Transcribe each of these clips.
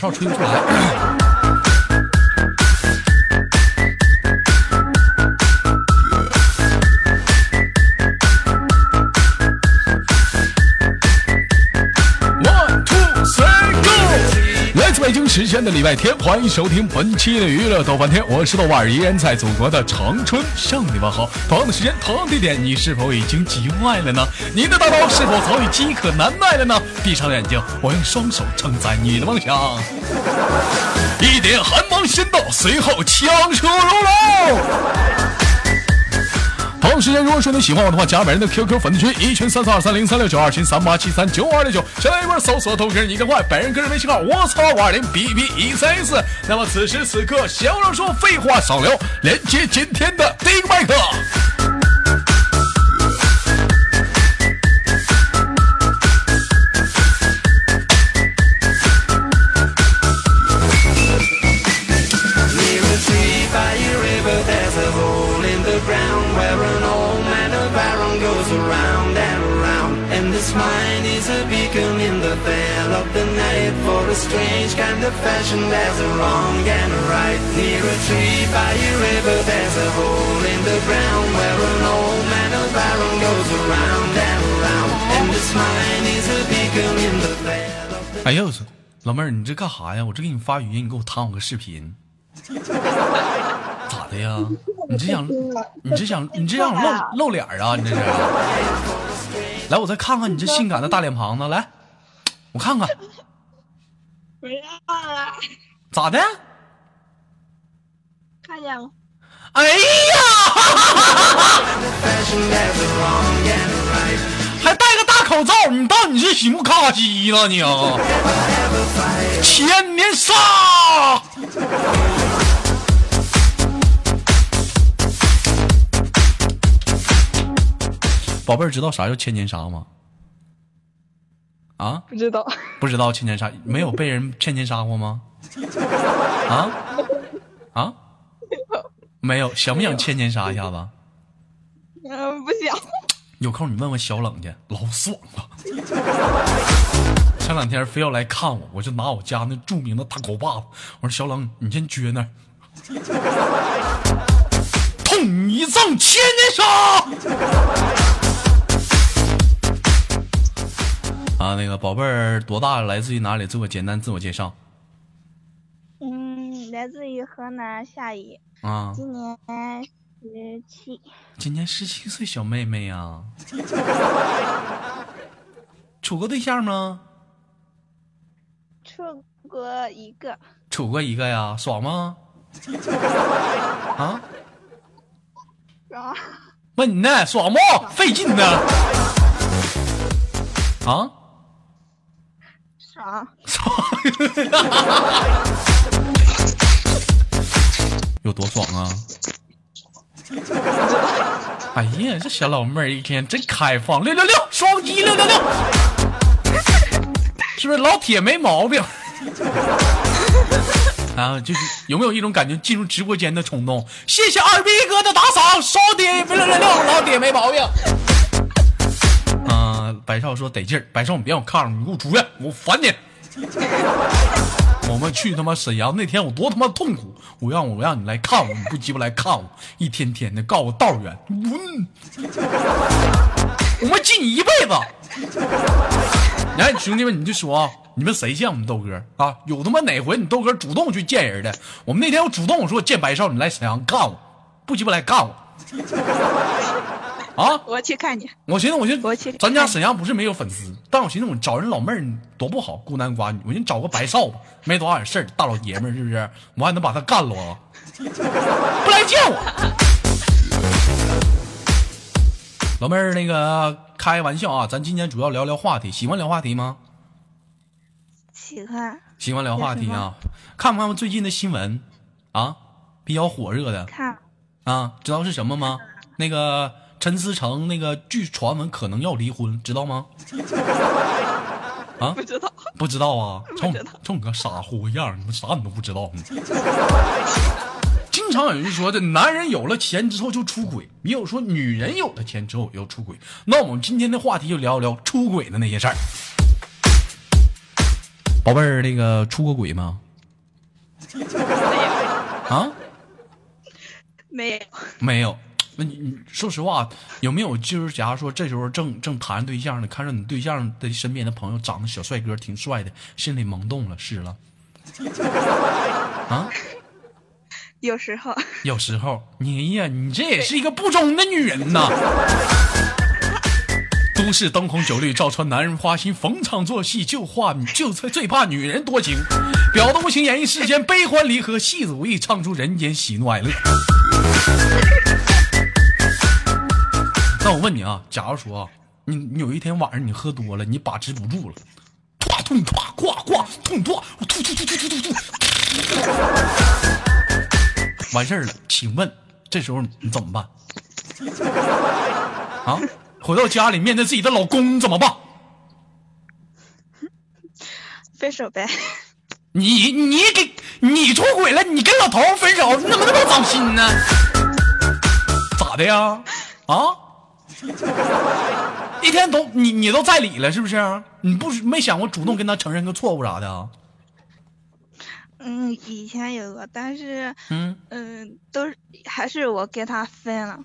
口哨吹不出来。时间的礼拜天，欢迎收听本期的娱乐逗翻天，我是豆瓣儿，依然在祖国的长春向你问好。同样的时间，同样的地点，你是否已经急坏了呢？您的大脑是否早已饥渴难耐了呢？闭上眼睛，我用双手承载你的梦想。一点寒芒先到，随后枪出如龙。同样时间，如果说你喜欢我的话，加本人的 QQ 粉丝群，一群三四二三零三六九，二群三八七三九二六九，先来一波搜索投哥你的坏，本人个人微信号我操五二零 B B 一三一四。那么此时此刻，闲话少说，废话少聊，连接今天的第一个麦克。哎呦，老妹儿，你这干啥呀？我这给你发语音，你给我弹我个视频，咋的呀？你这想，你这想，你这想露露脸啊？你这是？来，我再看看你这性感的大脸庞子，来，我看看不要了，咋的？看见了，哎呀，还戴个大口罩，你当你是喜木卡卡西了你啊？千年杀！宝贝儿，知道啥叫千年杀吗？啊，不知道，不知道千年杀，没有被人千年杀过吗？啊啊，没有，想不想千年杀一下子？嗯，不想，有空你问问小冷去，老爽了。前两天非要来看我，我就拿我家那著名的大狗把子，我说小冷，你先撅那儿，痛一丈千年杀。啊，那个宝贝儿多大了？来自于哪里？自我简单自我介绍嗯，来自于河南夏邑，啊。今年十七，今年十七岁小妹妹 呀、处过对象吗？处过一个，处过一个呀，爽吗？啊？爽，问你呢，爽不？费劲呢。啊？爽，有多爽啊？哎呀，这小老妹儿一天真开放，六六六，双击六六六，是不是老铁没毛病？啊，就是有没有一种感觉进入直播间的冲动？谢谢二逼哥的打赏，双点六六六，老铁没毛病。啊，白少说得劲儿，白少你别往炕上，你给我出来，我烦你。我们去他妈沈阳那天，我多他妈痛苦！我让我让你来看我，你不鸡巴来看我，一天天的告我道远，滚！我们记你一辈子。来，兄弟们，你就说啊，你们谁见我们豆哥啊？有他妈哪回你豆哥主动去见人的？我们那天我主动我说见白少，你来沈阳干我，不鸡巴来干我。啊！我去看你，我寻思，我寻我去思，咱家沈阳不是没有粉丝，但我寻思我找人老妹儿多不好，孤男寡女，我寻思找个白少吧，没多少点事儿，大老爷们儿是不是？我还能把他干了啊？不来见我。老妹儿，那个开玩笑啊，咱今天主要聊聊话题，喜欢聊话题吗？喜欢喜欢聊话题啊？看不看最近的新闻啊？比较火热的看，啊，知道是什么吗？那个陈思诚，那个据传闻可能要离婚，知道吗？啊，不知道，不知道啊？瞅你瞅你个傻乎样，你们啥你都不知道。经常有人说，这男人有了钱之后就出轨，也有说女人有了钱之后要出轨。那我们今天的话题就聊一聊出轨的那些事儿。宝贝儿，那个出过轨吗？啊，没有，没有。那你你说实话，有没有就是假如说这时候正正谈对象呢，看着你对象的身边的朋友长得小帅哥挺帅的，心里萌动了，是了。啊，有时候有时候你呀，你这也是一个不忠的女人呐。都市灯红酒绿，照穿男人花心，逢场作戏，就话就最最怕女人多情，表达无情，演绎世间悲欢离合，戏子无意，唱出人间喜怒哀乐。那我问你啊，假如说啊你你有一天晚上你喝多了，你把持不住了，唰痛唰咵咵痛唰，我吐吐吐吐吐吐吐，完事儿了，请问这时候你怎么办？啊，回到家里面对自己的老公怎么办？分手呗。你你给你出轨了，你跟老头儿分手，你怎么那么糟心呢？咋的呀？啊？一天都你你都在理了是不是？你不是没想过主动跟他承认个错误啥的啊？嗯，以前有过，但是嗯，嗯，都是还是我跟他分了。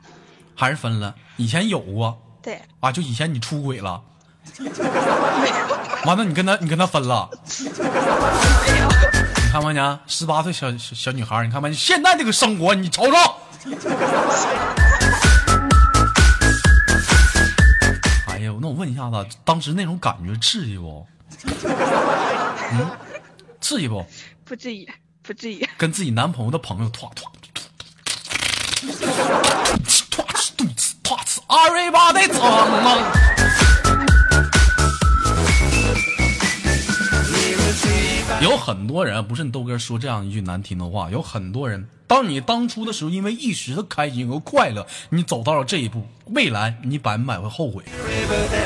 还是分了。以前有过对，啊，就以前你出轨了，完了你跟他你跟他分了。你看没呢？十八岁小小小女孩，你看没？现在这个生活，你瞅瞅。问一下子，当时那种感觉刺激不？嗯，刺激不？不，不，不，至于。跟自己男朋友的朋友，突突突，突突突，everybody。有很多人，不是你豆哥说这样一句难听的话，有很多人。当你当初的时候，因为一时的开心和快乐，你走到了这一步，未来你百分百会后悔。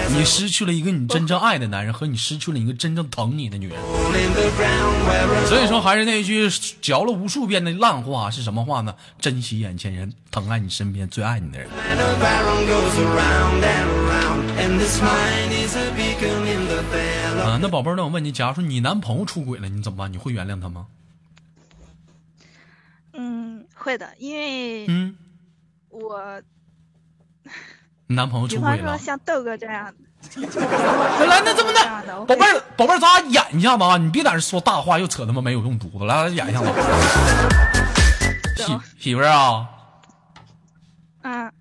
你失去了一个你真正爱的男人，和你失去了一个真正疼你的女人。所以说，还是那句嚼了无数遍的烂话，是什么话呢？珍惜眼前人，疼爱你身边最爱你的人。那宝贝儿，那我问你，假如说你男朋友出轨了，你怎么办？你会原谅他吗？嗯，会的，因为嗯，我男朋友比方说出轨了。像豆哥这样的，来，那这么的宝贝儿，宝贝儿，咱俩演一下子啊！你别在这说大话，又扯他妈没有用犊子，来来演一下子。媳媳妇儿啊，嗯，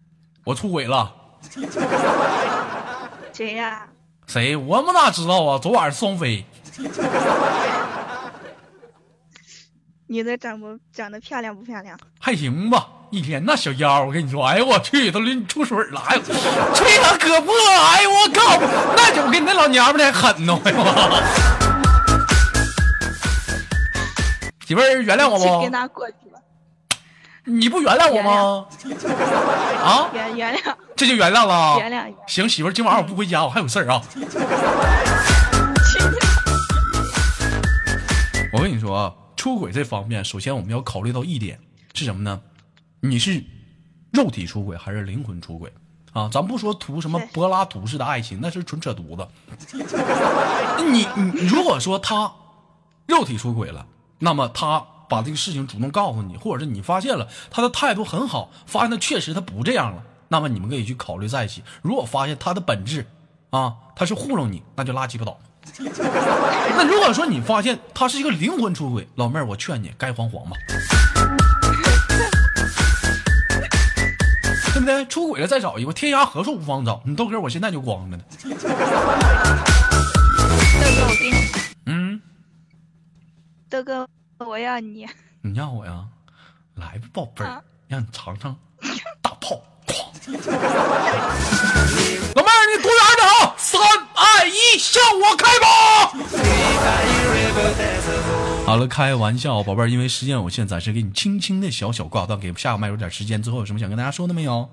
我出轨了，谁呀？谁？我们哪知道啊？昨晚是双飞，女的长不长得漂亮不漂亮？还行吧。一天那小腰，我跟你说，哎呦我去，都拎出水了，哎呦，吹他胳膊，哎呦我靠，那就跟你那老娘们儿还狠呢，哎呦！媳妇儿原谅我不去跟？他过去吧，你不原谅我吗？啊，原原谅这就原谅了？原谅行，媳妇儿，今晚上我不回家，我还有事儿啊。我跟你说啊，出轨这方面，首先我们要考虑到一点是什么呢？你是肉体出轨还是灵魂出轨啊？咱不说图什么柏拉图式的爱情，那是纯扯犊子。你你如果说他肉体出轨了，那么他把这个事情主动告诉你，或者是你发现了他的态度很好，发现他确实他不这样了，那么你们可以去考虑在一起。如果发现他的本质啊，他是糊弄你，那就拉鸡巴倒。那如果说你发现他是一个灵魂出轨，老妹儿，我劝你该黄黄吧，对不对？出轨了再找一个，天涯何处无芳草。你豆哥，我现在就光着呢。豆哥，我给你，嗯，豆哥，我要你。你要我呀，来吧，宝贝儿啊，让你尝尝 大炮，哐！你躲远点啊！三二一，向我开炮！好了，开玩笑，宝贝儿，因为时间有限，暂时给你轻轻的小小挂断，给下个麦有点时间。最后有什么想跟大家说的没有？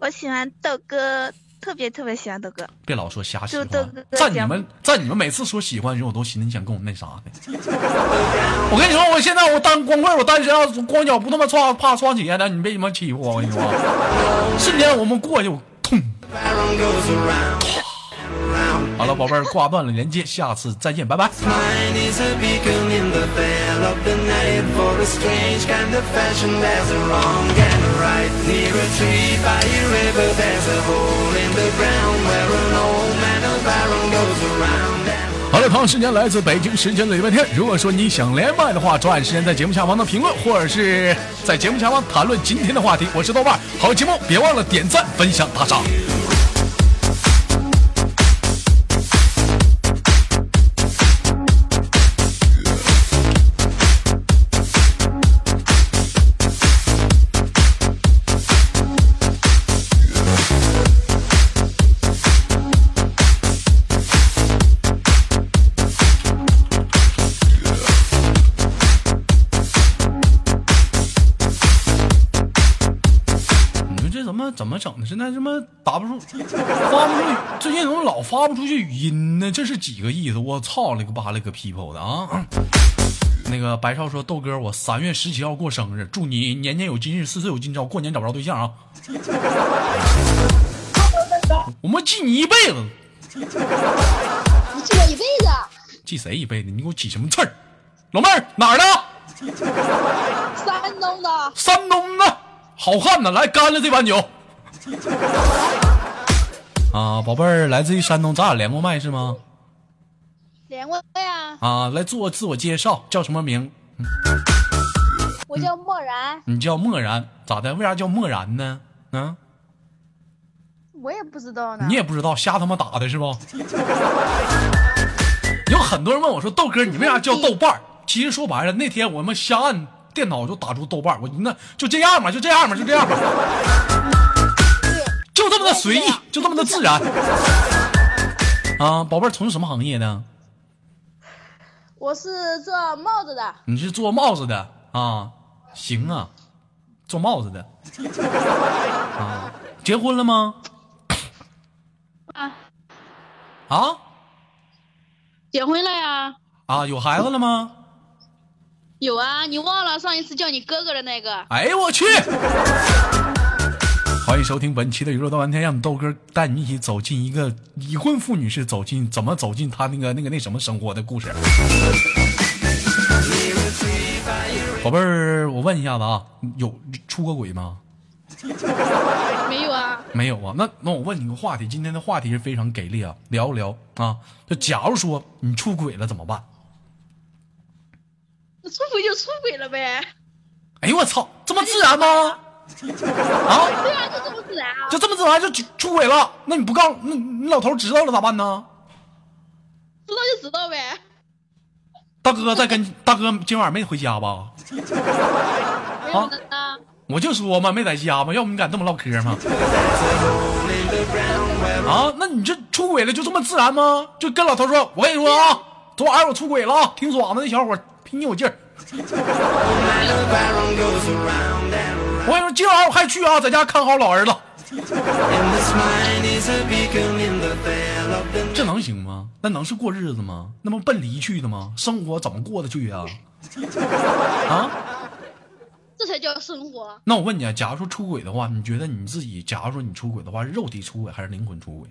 我喜欢豆哥，特别特别喜欢豆哥。别老说瞎喜欢就豆哥，在你们在你们每次说喜欢的时候，我都寻思你想跟我那啥的。我跟你说，我现在我单光棍，我单身啊，光脚不他妈穿怕穿鞋的，你别他妈欺负我！我跟你说，瞬间我们过去，我痛。Barrel goes around and around, around. 好了，宝贝儿，挂断了连接，下次再见，拜拜。好了，同样时间来自北京时间的礼拜天。如果说你想连麦的话，抓紧时间在节目下方的评论，或者是在节目下方谈论今天的话题。我是豆瓣，好节目别忘了点赞、分享、打赏。怎么整的？现在他妈打不出，发不出，最近怎么老发不出去语音呢？这是几个意思？我操了个巴了个 people 的啊！那个白少说豆哥，我三月十七号过生日，祝你年年有今日，岁岁有今朝，过年找不着对象啊！我们记你一辈子，你记我一辈子。记谁一辈子？你给我起什么刺儿？老妹儿哪儿的？山东的，山东的，好汉呢，来干了这碗酒。啊，宝贝儿，来自于山东，咱俩连过麦是吗？连过呀。啊，来做自我介绍，叫什么名？我叫漠然，你叫漠然，咋的？为啥叫漠然呢？嗯、我也不知道呢。你也不知道，瞎他妈打的是不？有很多人问我说：“豆哥，你为啥叫豆瓣儿？”其实说白了，那天我们瞎按电脑就打出豆瓣儿，我那就这样吧，就这样吧，就这样吧，就这么的随意，就这么的自然。啊，宝贝儿从事什么行业呢？我是做帽子的，你是做帽子的啊？行啊，做帽子的 啊？结婚了吗？啊，啊结婚了呀？啊，有孩子了吗？有啊，你忘了上一次叫你哥哥的那个？哎呦我去！欢迎收听本期的娱乐到玩天，让豆哥带你一起走进一个已婚妇女是走进怎么走进她那个那个那什么生活的故事。宝贝儿，我问一下子啊，有出过轨吗？没有啊，没有啊。那那我问你个话题，今天的话题是非常给力啊，聊一聊啊。就假如说你出轨了怎么办？那出轨就出轨了呗。哎呦我操，这么自然吗？啊，对啊，就这么自然啊。就这么自然就出出轨了？那你不告那你老头知道了咋办呢？知道就知道呗。大哥在跟大哥今晚没回家吧？啊。我就说嘛，没在家嘛，要不你敢这么唠嗑吗？啊，那你这出轨了就这么自然吗？就跟老头说，我跟你说啊，昨晚上我出轨了啊，挺爽的，那小伙儿比你有劲儿。我跟你说，今晚上我还去啊，在家看好老儿子 这能行吗？那能是过日子吗？那不奔离去的吗？生活怎么过得去啊？啊？这才叫生活。那我问你啊，假如说出轨的话，你觉得你自己，假如说你出轨的话，是肉体出轨还是灵魂出轨？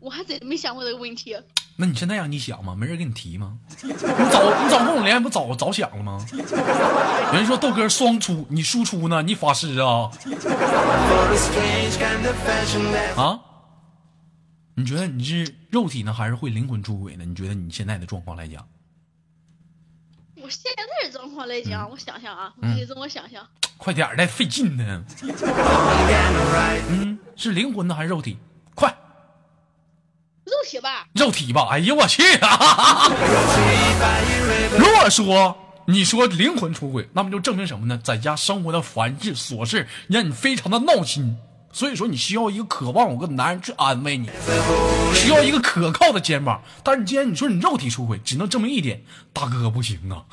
我还真没想过这个问题。那你现在让你想吗？没人给你提吗？你早你早跟我联系不早早想了吗？有人说豆哥双出，你输出呢？你法师啊啊？你觉得你是肉体呢，还是会灵魂出轨呢？你觉得你现在的状况来讲，我现在的状况来讲，我想想啊，嗯你让我想想，快点儿的，费劲呢。嗯，是灵魂呢还是肉体？肉体吧，哎呦我去啊！如果说你说灵魂出轨，那么就证明什么呢？在家生活的繁事琐事让你非常的闹心，所以说你需要一个渴望有个男人去安慰你，需要一个可靠的肩膀。但是你既然你说你肉体出轨，只能证明一点，大哥不行啊.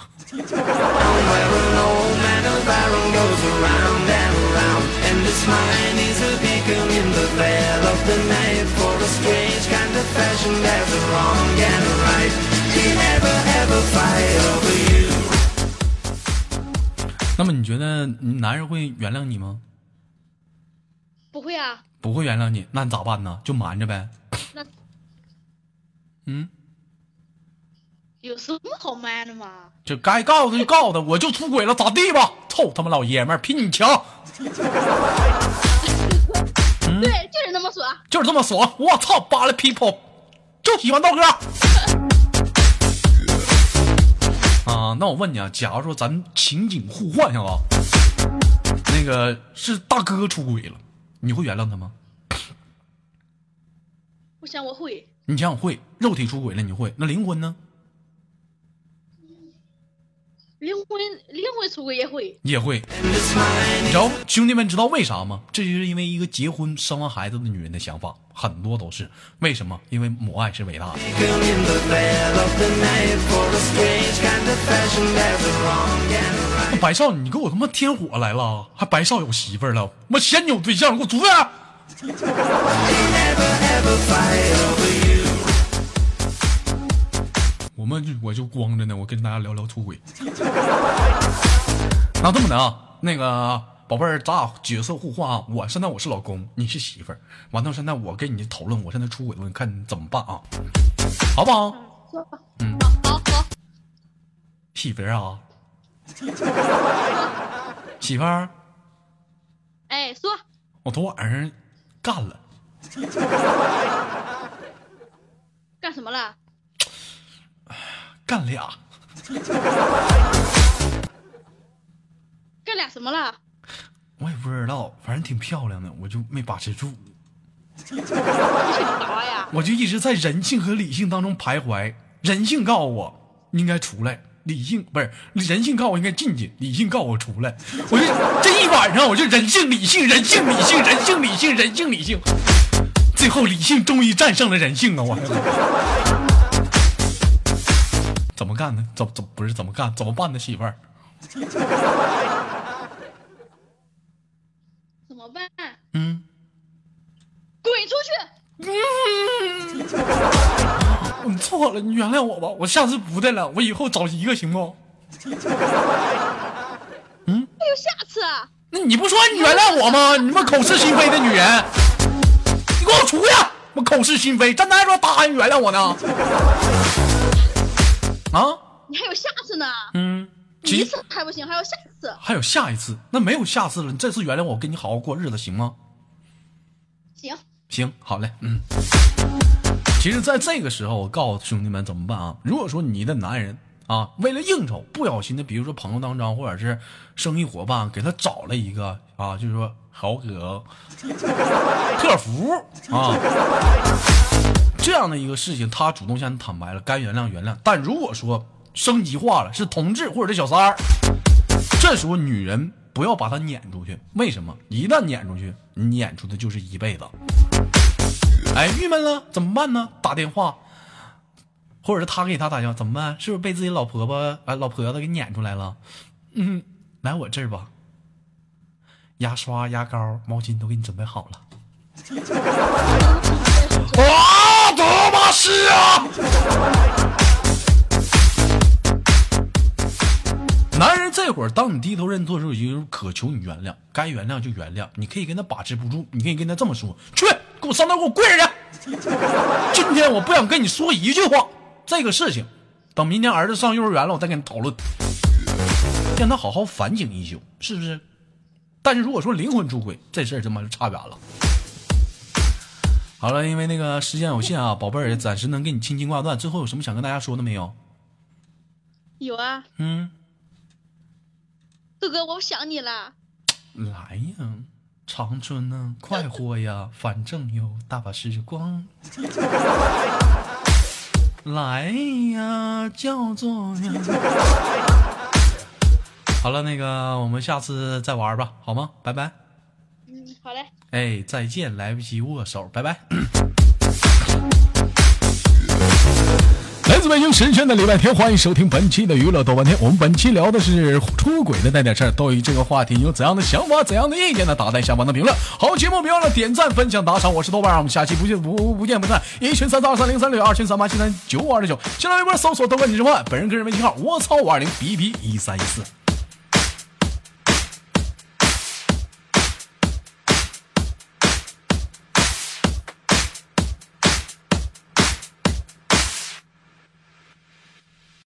那么你觉得男人会原谅你吗？不会啊，不会原谅你，那你咋办呢？就瞒着呗。那 嗯，有什么好瞒的吗？就该告诉他就告诉他，我就出轨了，咋地吧？臭他妈老爷们儿，比你强，嗯对，就是那么爽。就是这么爽。我操，扒拉 people，就喜欢豆哥。啊，那我问你啊，假如说咱情景互换下啊，那个是大哥出轨了，你会原谅他吗？我想我会，你想想会，肉体出轨了你会，那灵魂呢？灵魂灵魂出轨也会。也会。你知道兄弟们知道为啥吗？这就是因为一个结婚生完孩子的女人的想法，很多都是为什么？因为母爱是伟大的。白少，你给我他妈添火来了，还白少有媳妇了，我嫌你有对象，给我出去！我们就我就光着呢，我跟大家聊聊出轨。那这么的啊，那个宝贝儿，咱俩角色互换啊，我现在我是老公，你是媳妇儿，完了现在我跟你讨论我现在出轨的问题，看你怎么办啊？好不好？嗯好好好，媳妇儿啊，媳妇儿，哎，说我昨晚上干了，干什么了？干俩，干俩什么了？我也不知道，反正挺漂亮的，我就没把持住？我就一直在人性和理性当中徘徊。人性告诉我应该出来，理性不是人性告诉我应该进去，理性告诉我出来。我就这一晚上我就人性理性人性理性人性理性人性理性，最后理性终于战胜了人性啊！我怎么干呢？怎怎不是怎么干？怎么办呢？媳妇儿，怎么办？嗯。滚出去！你错了，你原谅我吧，我下次不的了，我以后找一个行不？嗯还有下次啊？那你不说你原谅我吗？你他妈口是心非的女人，你给我出去！我口是心非，站那还说答应原谅我呢？啊，你还有下次呢？嗯，一其次还不行，还有下次。还有下一次，那没有下次了，你这次原谅我，我跟你好好过日子行吗？行，行，好嘞，嗯。其实，在这个时候，我告诉兄弟们怎么办啊？如果说你的男人啊，为了应酬，不小心的，比如说朋友当中或者是生意伙伴给他找了一个啊，就是说好哥、客服啊这样的一个事情，他主动向你坦白了，该原谅原谅。但如果说升级化了，是同志或者是小三儿，这时候女人不要把他撵出去，为什么？一旦撵出去，你撵出的就是一辈子。哎，郁闷了怎么办呢？打电话，或者是他给他打电话，怎么办？是不是被自己老婆婆哎老婆子给撵出来了？嗯，来我这儿吧，牙刷、牙膏、毛巾都给你准备好了。啊，是啊！男人这会儿，当你低头认错的时候，就渴求你原谅，该原谅就原谅。你可以跟他把持不住，你可以跟他这么说：“去，给我上那儿给我跪着去！今天我不想跟你说一句话，这个事情，等明天儿子上幼儿园了，我再跟你讨论，让他好好反省一宿，是不是？但是如果说灵魂出轨，这事儿他妈就差远了。好了，因为那个时间有限啊，宝贝儿，暂时能给你轻轻挂断。最后有什么想跟大家说的没有？有啊，嗯。哥哥，我想你了。来呀，长春呢、快活呀，反正有大把时光。来呀，叫做呀。好了，那个我们下次再玩吧，好吗？拜拜。嗯，好嘞。哎，再见，来不及握手，拜拜。来自北京时间的礼拜天，欢迎收听本期的娱乐豆瓣天。我们本期聊的是出轨的那点事儿。对于这个话题，你有怎样的想法、怎样的意见呢？打在下方的评论。好节目，别忘了点赞、分享、打赏。我是豆瓣，我们下期不见不不见不散。一群三三二三零三六，二群三八七三九五二六九。新浪微博搜索豆瓣你是万，本人个人微信号我操五二零 B B 一三一四。